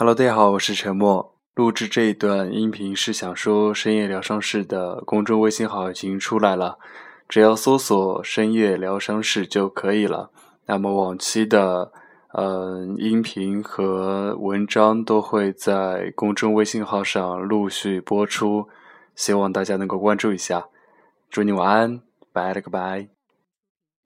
Hello，大家好，我是陈默。录制这一段音频是想说，深夜疗伤室的公众微信号已经出来了，只要搜索“深夜疗伤室”就可以了。那么往期的嗯音频和文章都会在公众微信号上陆续播出，希望大家能够关注一下。祝你晚安，拜了个拜。